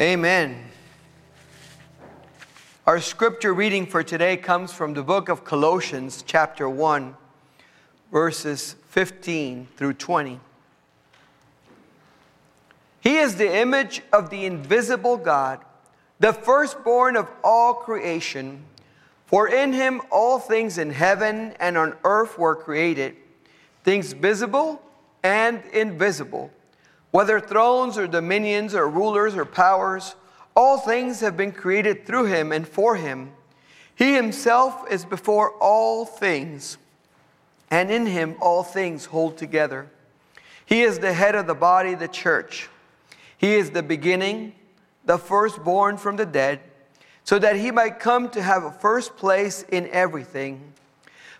Amen. Our scripture reading for today comes from the book of Colossians, chapter 1, verses 15 through 20. He is the image of the invisible God, the firstborn of all creation. For in him all things in heaven and on earth were created, things visible and invisible whether thrones or dominions or rulers or powers, all things have been created through him and for him. He himself is before all things, and in him all things hold together. He is the head of the body, the church. He is the beginning, the firstborn from the dead, so that he might come to have a first place in everything.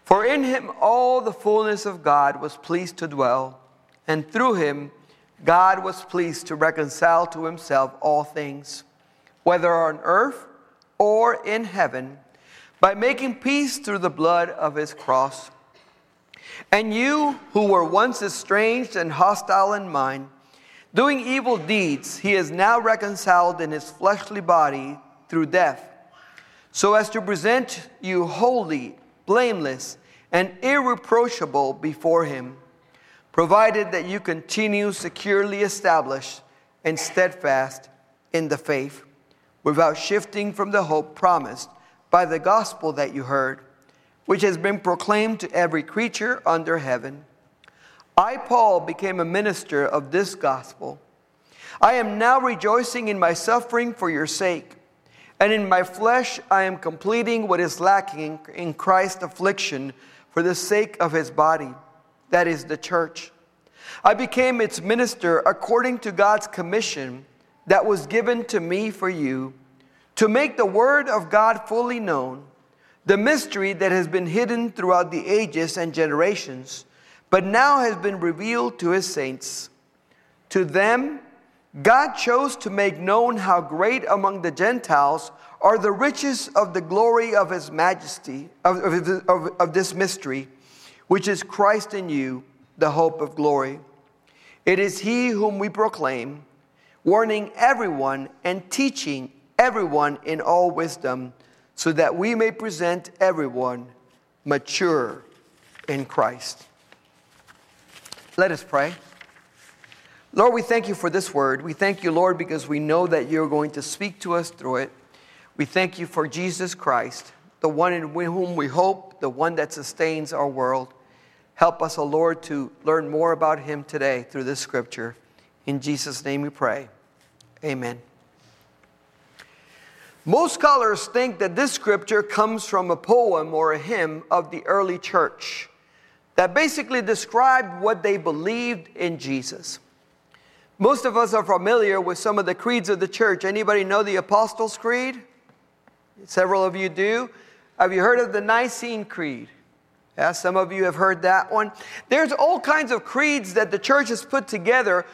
For in him all the fullness of God was pleased to dwell, and through him, God was pleased to reconcile to himself all things, whether on earth or in heaven, by making peace through the blood of his cross. And you who were once estranged and hostile in mind, doing evil deeds, he is now reconciled in his fleshly body through death, so as to present you holy, blameless, and irreproachable before him provided that you continue securely established and steadfast in the faith, without shifting from the hope promised by the gospel that you heard, which has been proclaimed to every creature under heaven. I, Paul, became a minister of this gospel. I am now rejoicing in my suffering for your sake, and in my flesh I am completing what is lacking in Christ's affliction for the sake of his body that is the church. I became its minister according to God's commission that was given to me for you to make the word of God fully known, the mystery that has been hidden throughout the ages and generations, but now has been revealed to his saints. To them, God chose to make known how great among the Gentiles are the riches of the glory of his majesty, of, of, of, of this mystery which is Christ in you, the hope of glory. It is He whom we proclaim, warning everyone and teaching everyone in all wisdom, so that we may present everyone mature in Christ. Let us pray. Lord, we thank you for this word. We thank you, Lord, because we know that you're going to speak to us through it. We thank you for Jesus Christ, the one in whom we hope, the one that sustains our world. Help us, O oh Lord, to learn more about him today through this scripture. In Jesus' name we pray. Amen. Most scholars think that this scripture comes from a poem or a hymn of the early church that basically described what they believed in Jesus. Most of us are familiar with some of the creeds of the church. Anybody know the Apostles' Creed? Several of you do. Have you heard of the Nicene Creed? Yeah, some of you have heard that one. There's all kinds of creeds that the church has put together,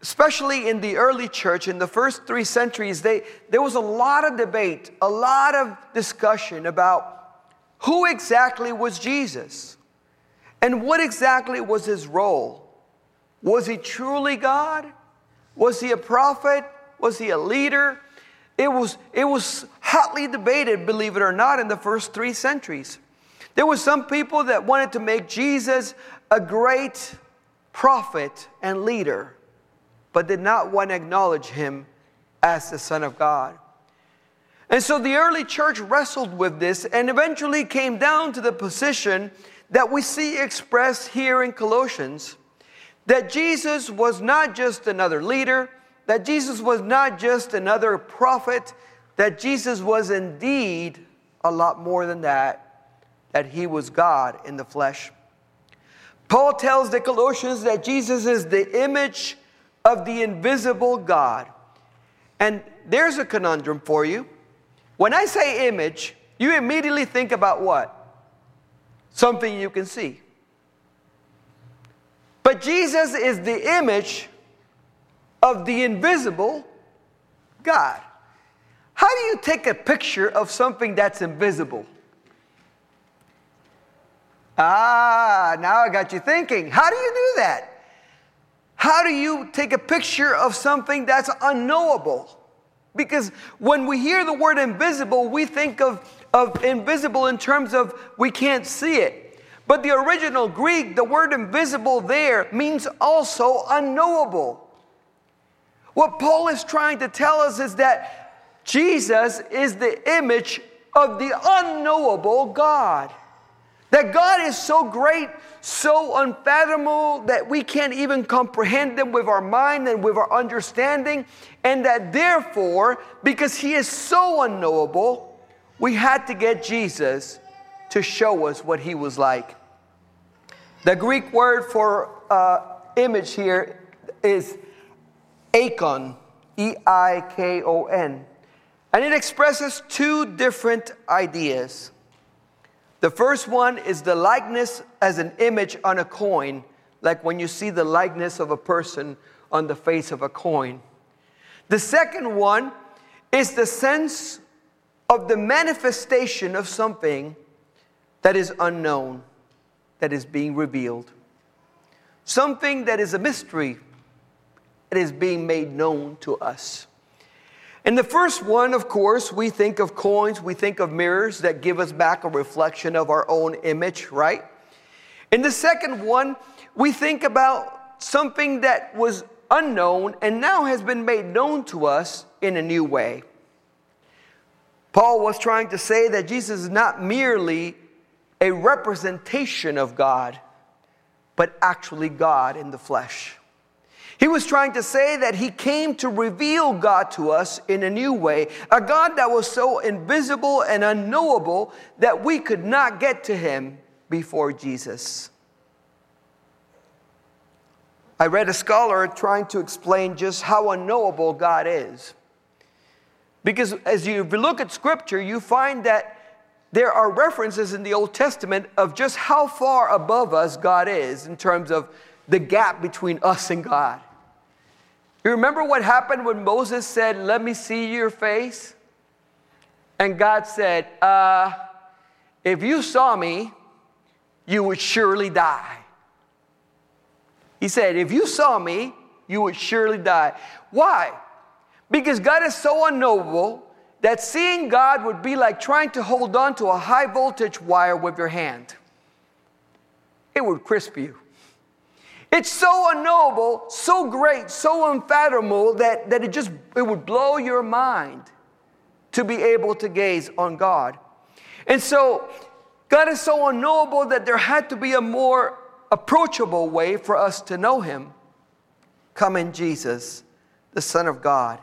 especially in the early church, in the first three centuries. They, there was a lot of debate, a lot of discussion about who exactly was Jesus and what exactly was his role. Was he truly God? Was he a prophet? Was he a leader? It was, it was hotly debated, believe it or not, in the first three centuries. There were some people that wanted to make Jesus a great prophet and leader, but did not want to acknowledge him as the Son of God. And so the early church wrestled with this and eventually came down to the position that we see expressed here in Colossians that Jesus was not just another leader, that Jesus was not just another prophet, that Jesus was indeed a lot more than that that he was God in the flesh. Paul tells the Colossians that Jesus is the image of the invisible God. And there's a conundrum for you. When I say image, you immediately think about what? Something you can see. But Jesus is the image of the invisible God. How do you take a picture of something that's invisible? Ah, now I got you thinking. How do you do that? How do you take a picture of something that's unknowable? Because when we hear the word invisible, we think of, of invisible in terms of we can't see it. But the original Greek, the word invisible there means also unknowable. What Paul is trying to tell us is that Jesus is the image of the unknowable God. That God is so great, so unfathomable that we can't even comprehend Him with our mind and with our understanding, and that therefore, because He is so unknowable, we had to get Jesus to show us what He was like. The Greek word for uh, image here is eikon, E I K O N, and it expresses two different ideas. The first one is the likeness as an image on a coin, like when you see the likeness of a person on the face of a coin. The second one is the sense of the manifestation of something that is unknown, that is being revealed. Something that is a mystery that is being made known to us. In the first one, of course, we think of coins, we think of mirrors that give us back a reflection of our own image, right? In the second one, we think about something that was unknown and now has been made known to us in a new way. Paul was trying to say that Jesus is not merely a representation of God, but actually God in the flesh. He was trying to say that he came to reveal God to us in a new way, a God that was so invisible and unknowable that we could not get to him before Jesus. I read a scholar trying to explain just how unknowable God is. Because as you look at scripture, you find that there are references in the Old Testament of just how far above us God is in terms of the gap between us and God. You remember what happened when Moses said, Let me see your face? And God said, uh, If you saw me, you would surely die. He said, If you saw me, you would surely die. Why? Because God is so unknowable that seeing God would be like trying to hold on to a high voltage wire with your hand. It would crisp you. It's so unknowable, so great, so unfathomable that, that it just it would blow your mind to be able to gaze on God. And so God is so unknowable that there had to be a more approachable way for us to know him. Come in Jesus, the Son of God.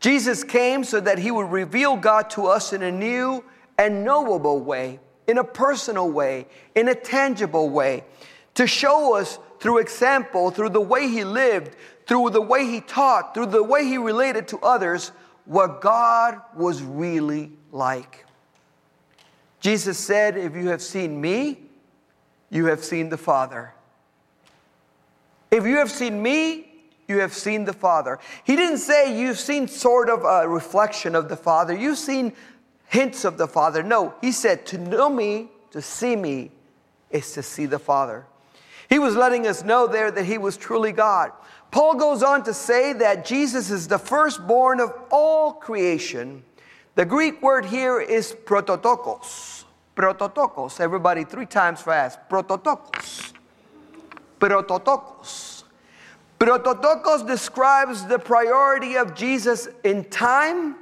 Jesus came so that he would reveal God to us in a new and knowable way, in a personal way, in a tangible way, to show us through example, through the way he lived, through the way he taught, through the way he related to others, what God was really like. Jesus said, If you have seen me, you have seen the Father. If you have seen me, you have seen the Father. He didn't say you've seen sort of a reflection of the Father, you've seen hints of the Father. No, he said, To know me, to see me, is to see the Father. He was letting us know there that he was truly God. Paul goes on to say that Jesus is the firstborn of all creation. The Greek word here is prototokos. Prototokos. Everybody, three times fast. Prototokos. Prototokos. Prototokos describes the priority of Jesus in time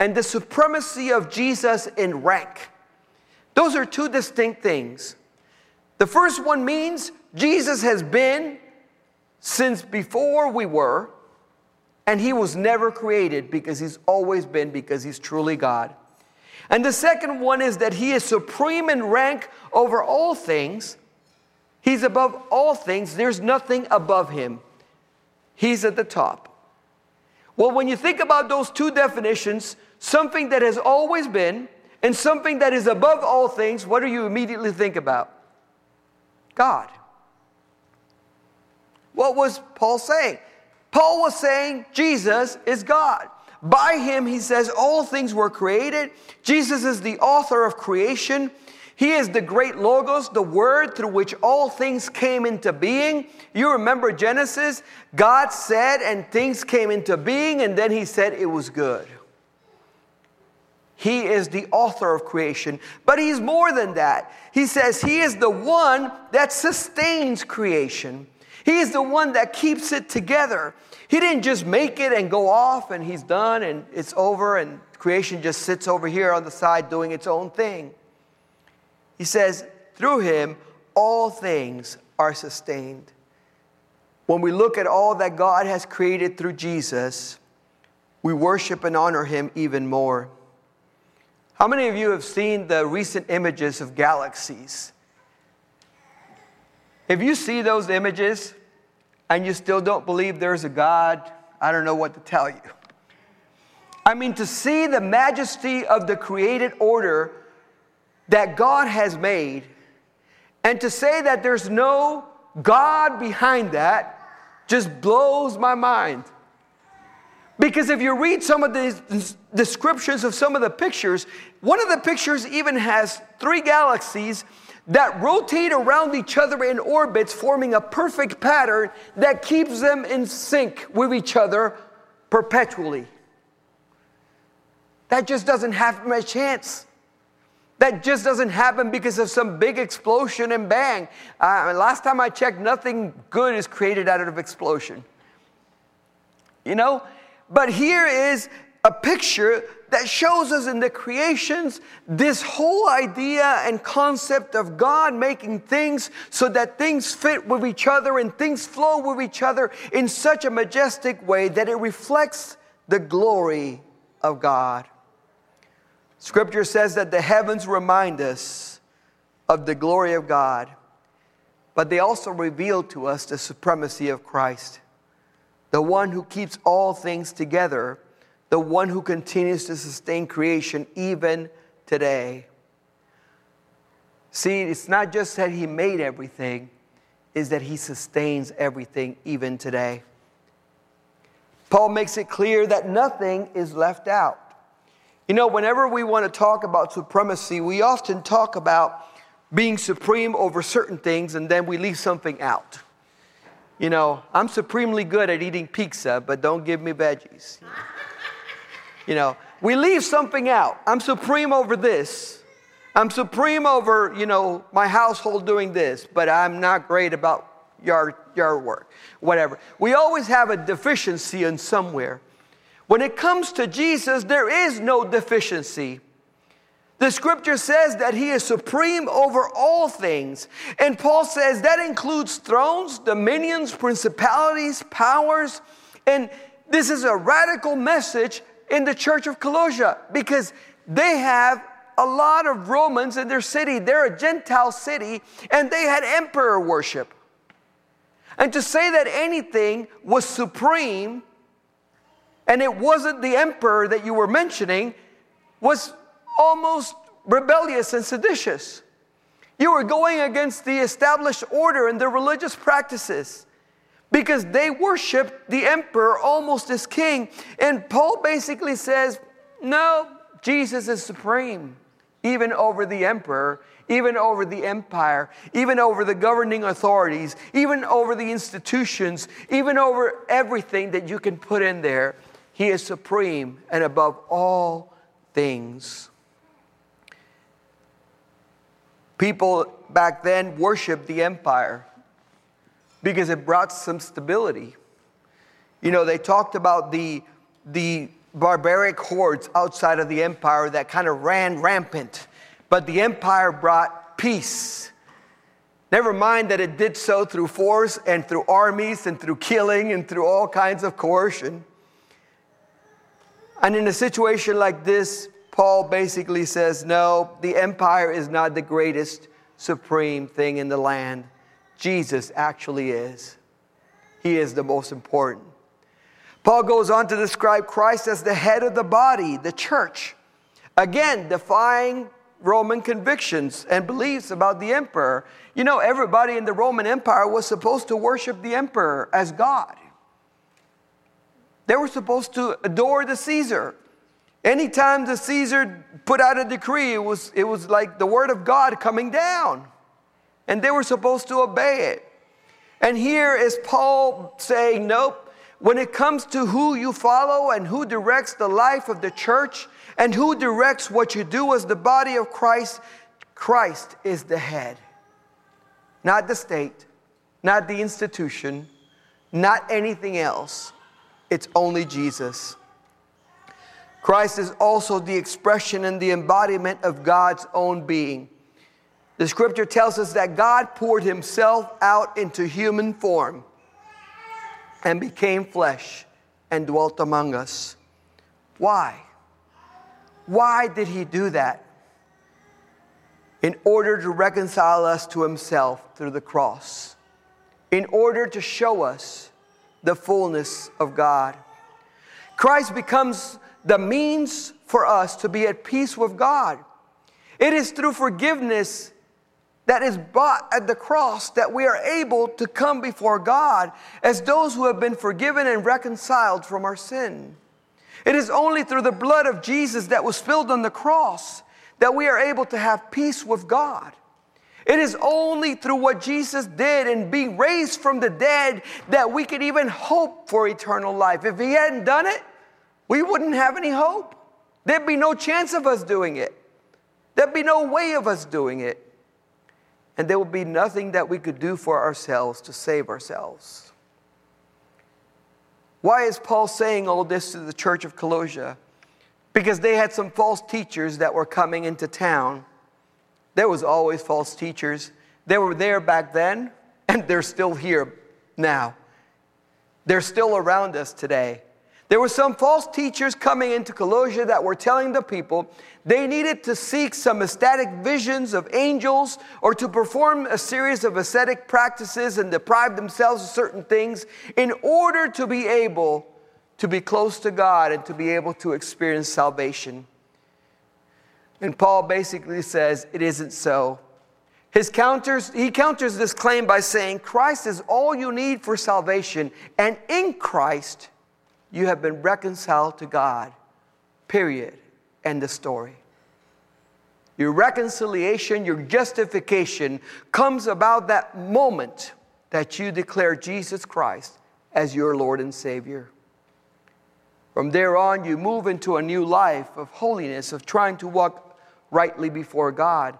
and the supremacy of Jesus in rank. Those are two distinct things. The first one means Jesus has been since before we were, and he was never created because he's always been because he's truly God. And the second one is that he is supreme in rank over all things. He's above all things. There's nothing above him. He's at the top. Well, when you think about those two definitions, something that has always been and something that is above all things, what do you immediately think about? God. What was Paul saying? Paul was saying Jesus is God. By him, he says, all things were created. Jesus is the author of creation. He is the great Logos, the Word through which all things came into being. You remember Genesis? God said, and things came into being, and then He said it was good. He is the author of creation, but He's more than that. He says He is the one that sustains creation, He is the one that keeps it together. He didn't just make it and go off and He's done and it's over and creation just sits over here on the side doing its own thing. He says, through him, all things are sustained. When we look at all that God has created through Jesus, we worship and honor him even more. How many of you have seen the recent images of galaxies? If you see those images and you still don't believe there's a God, I don't know what to tell you. I mean, to see the majesty of the created order that God has made, and to say that there's no God behind that just blows my mind. Because if you read some of the descriptions of some of the pictures, one of the pictures even has three galaxies that rotate around each other in orbits, forming a perfect pattern that keeps them in sync with each other perpetually. That just doesn't happen by chance. That just doesn't happen because of some big explosion and bang. Uh, last time I checked, nothing good is created out of explosion. You know? But here is a picture that shows us in the creations this whole idea and concept of God making things so that things fit with each other and things flow with each other in such a majestic way that it reflects the glory of God. Scripture says that the heavens remind us of the glory of God, but they also reveal to us the supremacy of Christ, the one who keeps all things together, the one who continues to sustain creation even today. See, it's not just that he made everything, is that he sustains everything even today. Paul makes it clear that nothing is left out. You know, whenever we want to talk about supremacy, we often talk about being supreme over certain things and then we leave something out. You know, I'm supremely good at eating pizza, but don't give me veggies. You know, we leave something out. I'm supreme over this. I'm supreme over, you know, my household doing this, but I'm not great about yard, yard work, whatever. We always have a deficiency in somewhere. When it comes to Jesus, there is no deficiency. The scripture says that he is supreme over all things. And Paul says that includes thrones, dominions, principalities, powers. And this is a radical message in the church of Colossia because they have a lot of Romans in their city. They're a Gentile city and they had emperor worship. And to say that anything was supreme and it wasn't the emperor that you were mentioning, was almost rebellious and seditious. You were going against the established order and the religious practices because they worshiped the emperor almost as king. And Paul basically says, No, Jesus is supreme, even over the emperor, even over the empire, even over the governing authorities, even over the institutions, even over everything that you can put in there. He is supreme and above all things. People back then worshiped the empire because it brought some stability. You know, they talked about the, the barbaric hordes outside of the empire that kind of ran rampant, but the empire brought peace. Never mind that it did so through force and through armies and through killing and through all kinds of coercion. And in a situation like this, Paul basically says, no, the empire is not the greatest supreme thing in the land. Jesus actually is. He is the most important. Paul goes on to describe Christ as the head of the body, the church. Again, defying Roman convictions and beliefs about the emperor. You know, everybody in the Roman Empire was supposed to worship the emperor as God. They were supposed to adore the Caesar. Anytime the Caesar put out a decree, it was, it was like the word of God coming down. And they were supposed to obey it. And here is Paul saying, Nope, when it comes to who you follow and who directs the life of the church and who directs what you do as the body of Christ, Christ is the head. Not the state, not the institution, not anything else. It's only Jesus. Christ is also the expression and the embodiment of God's own being. The scripture tells us that God poured himself out into human form and became flesh and dwelt among us. Why? Why did he do that? In order to reconcile us to himself through the cross, in order to show us the fullness of God. Christ becomes the means for us to be at peace with God. It is through forgiveness that is bought at the cross that we are able to come before God as those who have been forgiven and reconciled from our sin. It is only through the blood of Jesus that was spilled on the cross that we are able to have peace with God. It is only through what Jesus did and being raised from the dead that we can even hope for eternal life. If He hadn't done it, we wouldn't have any hope. There'd be no chance of us doing it, there'd be no way of us doing it and there would be nothing that we could do for ourselves to save ourselves. Why is Paul saying all this to the church of Colossia? Because they had some false teachers that were coming into town. There was always false teachers. They were there back then, and they're still here now. They're still around us today. There were some false teachers coming into Colossia that were telling the people they needed to seek some ecstatic visions of angels or to perform a series of ascetic practices and deprive themselves of certain things in order to be able to be close to God and to be able to experience salvation. And Paul basically says it isn't so. His counters, he counters this claim by saying Christ is all you need for salvation, and in Christ, you have been reconciled to God. Period. End of story. Your reconciliation, your justification comes about that moment that you declare Jesus Christ as your Lord and Savior. From there on, you move into a new life of holiness, of trying to walk rightly before God.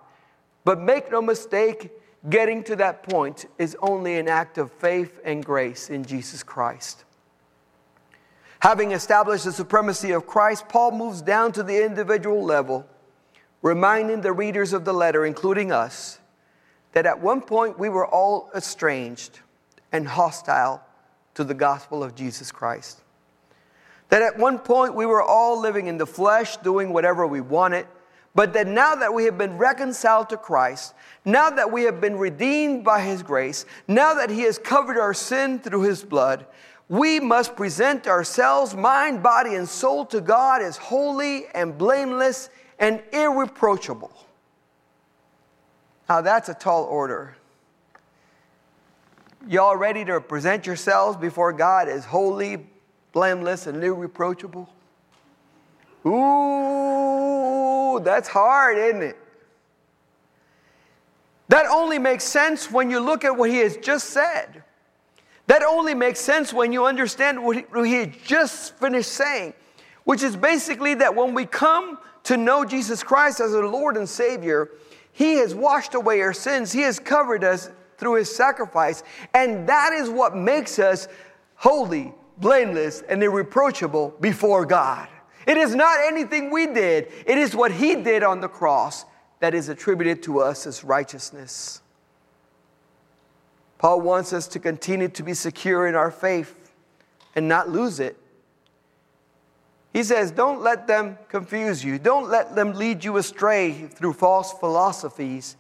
But make no mistake, getting to that point is only an act of faith and grace in Jesus Christ. Having established the supremacy of Christ, Paul moves down to the individual level, reminding the readers of the letter, including us, that at one point we were all estranged and hostile to the gospel of Jesus Christ. That at one point we were all living in the flesh, doing whatever we wanted, but that now that we have been reconciled to Christ, now that we have been redeemed by His grace, now that He has covered our sin through His blood, we must present ourselves, mind, body, and soul to God as holy and blameless and irreproachable. Now, that's a tall order. Y'all ready to present yourselves before God as holy, blameless, and irreproachable? Ooh, that's hard, isn't it? That only makes sense when you look at what he has just said. That only makes sense when you understand what he, he just finished saying, which is basically that when we come to know Jesus Christ as our Lord and Savior, He has washed away our sins, He has covered us through His sacrifice, and that is what makes us holy, blameless, and irreproachable before God. It is not anything we did, it is what He did on the cross that is attributed to us as righteousness. Paul wants us to continue to be secure in our faith and not lose it. He says, Don't let them confuse you. Don't let them lead you astray through false philosophies.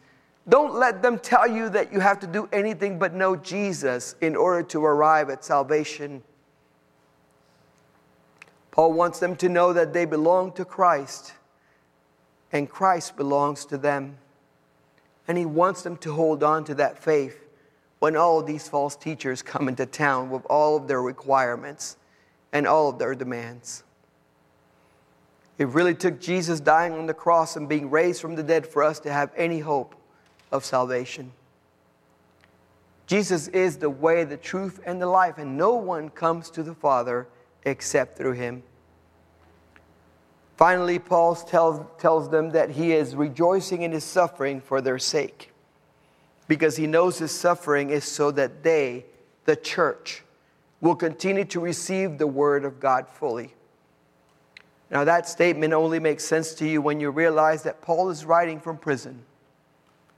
Don't let them tell you that you have to do anything but know Jesus in order to arrive at salvation. Paul wants them to know that they belong to Christ and Christ belongs to them. And he wants them to hold on to that faith when all of these false teachers come into town with all of their requirements and all of their demands. It really took Jesus dying on the cross and being raised from the dead for us to have any hope of salvation. Jesus is the way, the truth, and the life, and no one comes to the Father except through him. Finally, Paul tells, tells them that he is rejoicing in his suffering for their sake because he knows his suffering is so that they, the church, will continue to receive the word of God fully. Now, that statement only makes sense to you when you realize that Paul is writing from prison.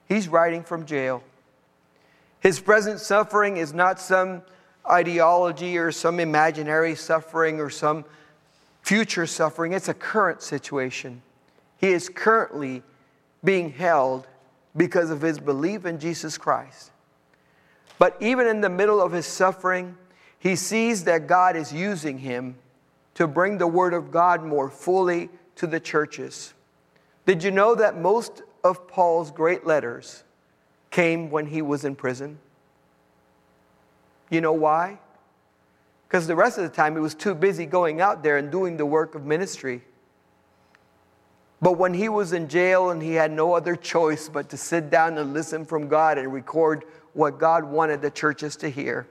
He's writing from jail. His present suffering is not some ideology or some imaginary suffering or some future suffering, it's a current situation. He is currently being held because of his belief in Jesus Christ. But even in the middle of his suffering, he sees that God is using him to bring the word of God more fully to the churches. Did you know that most of Paul's great letters came when he was in prison? You know why? Because the rest of the time he was too busy going out there and doing the work of ministry. But when he was in jail and he had no other choice but to sit down and listen from God and record what God wanted the churches to hear,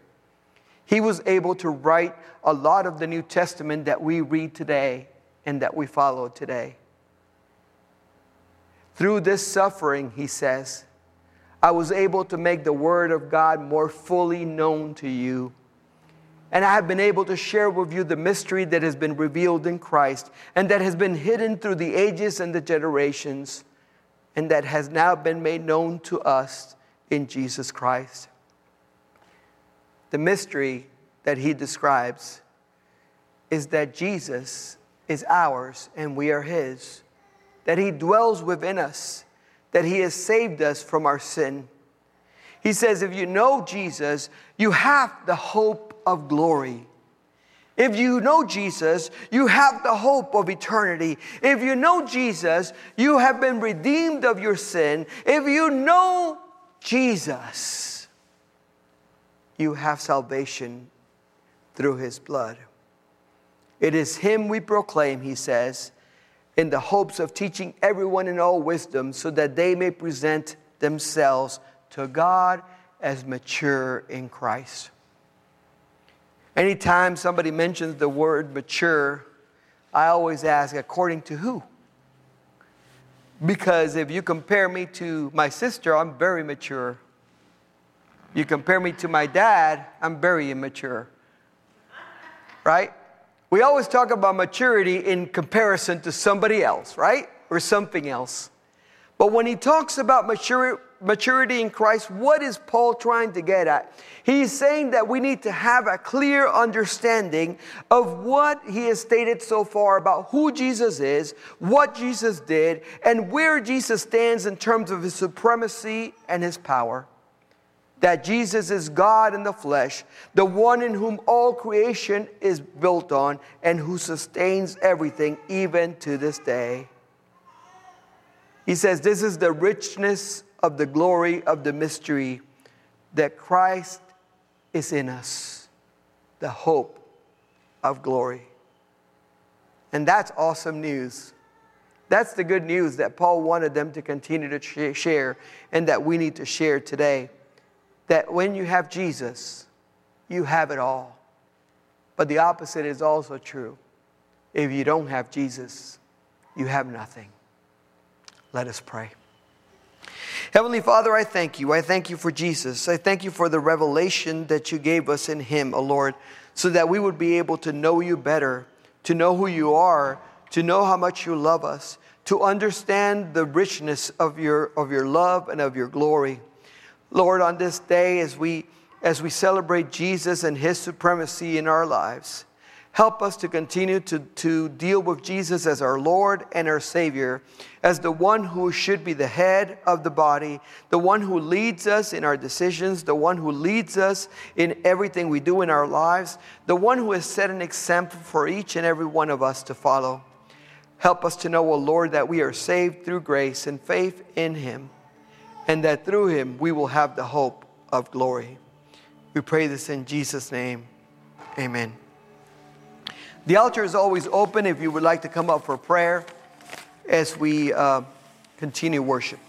he was able to write a lot of the New Testament that we read today and that we follow today. Through this suffering, he says, I was able to make the Word of God more fully known to you. And I have been able to share with you the mystery that has been revealed in Christ and that has been hidden through the ages and the generations and that has now been made known to us in Jesus Christ. The mystery that he describes is that Jesus is ours and we are his, that he dwells within us, that he has saved us from our sin. He says, if you know Jesus, you have the hope of glory. If you know Jesus, you have the hope of eternity. If you know Jesus, you have been redeemed of your sin. If you know Jesus, you have salvation through his blood. It is him we proclaim, he says, in the hopes of teaching everyone in all wisdom so that they may present themselves to God as mature in Christ. Anytime somebody mentions the word mature, I always ask, according to who? Because if you compare me to my sister, I'm very mature. You compare me to my dad, I'm very immature. Right? We always talk about maturity in comparison to somebody else, right? Or something else. But when he talks about maturity, maturity in Christ, what is Paul trying to get at? He's saying that we need to have a clear understanding of what he has stated so far about who Jesus is, what Jesus did, and where Jesus stands in terms of his supremacy and his power that Jesus is God in the flesh, the one in whom all creation is built on, and who sustains everything even to this day. He says, This is the richness of the glory of the mystery that Christ is in us, the hope of glory. And that's awesome news. That's the good news that Paul wanted them to continue to share and that we need to share today that when you have Jesus, you have it all. But the opposite is also true. If you don't have Jesus, you have nothing. Let us pray. Heavenly Father, I thank you. I thank you for Jesus. I thank you for the revelation that you gave us in Him, O oh Lord, so that we would be able to know you better, to know who you are, to know how much you love us, to understand the richness of your, of your love and of your glory. Lord, on this day as we as we celebrate Jesus and his supremacy in our lives, help us to continue to, to deal with Jesus as our Lord and our Savior, as the one who should be the head of the body, the one who leads us in our decisions, the one who leads us in everything we do in our lives, the one who has set an example for each and every one of us to follow. Help us to know, O Lord, that we are saved through grace and faith in him and that through him we will have the hope of glory. We pray this in Jesus' name. Amen. The altar is always open if you would like to come up for prayer as we uh, continue worship.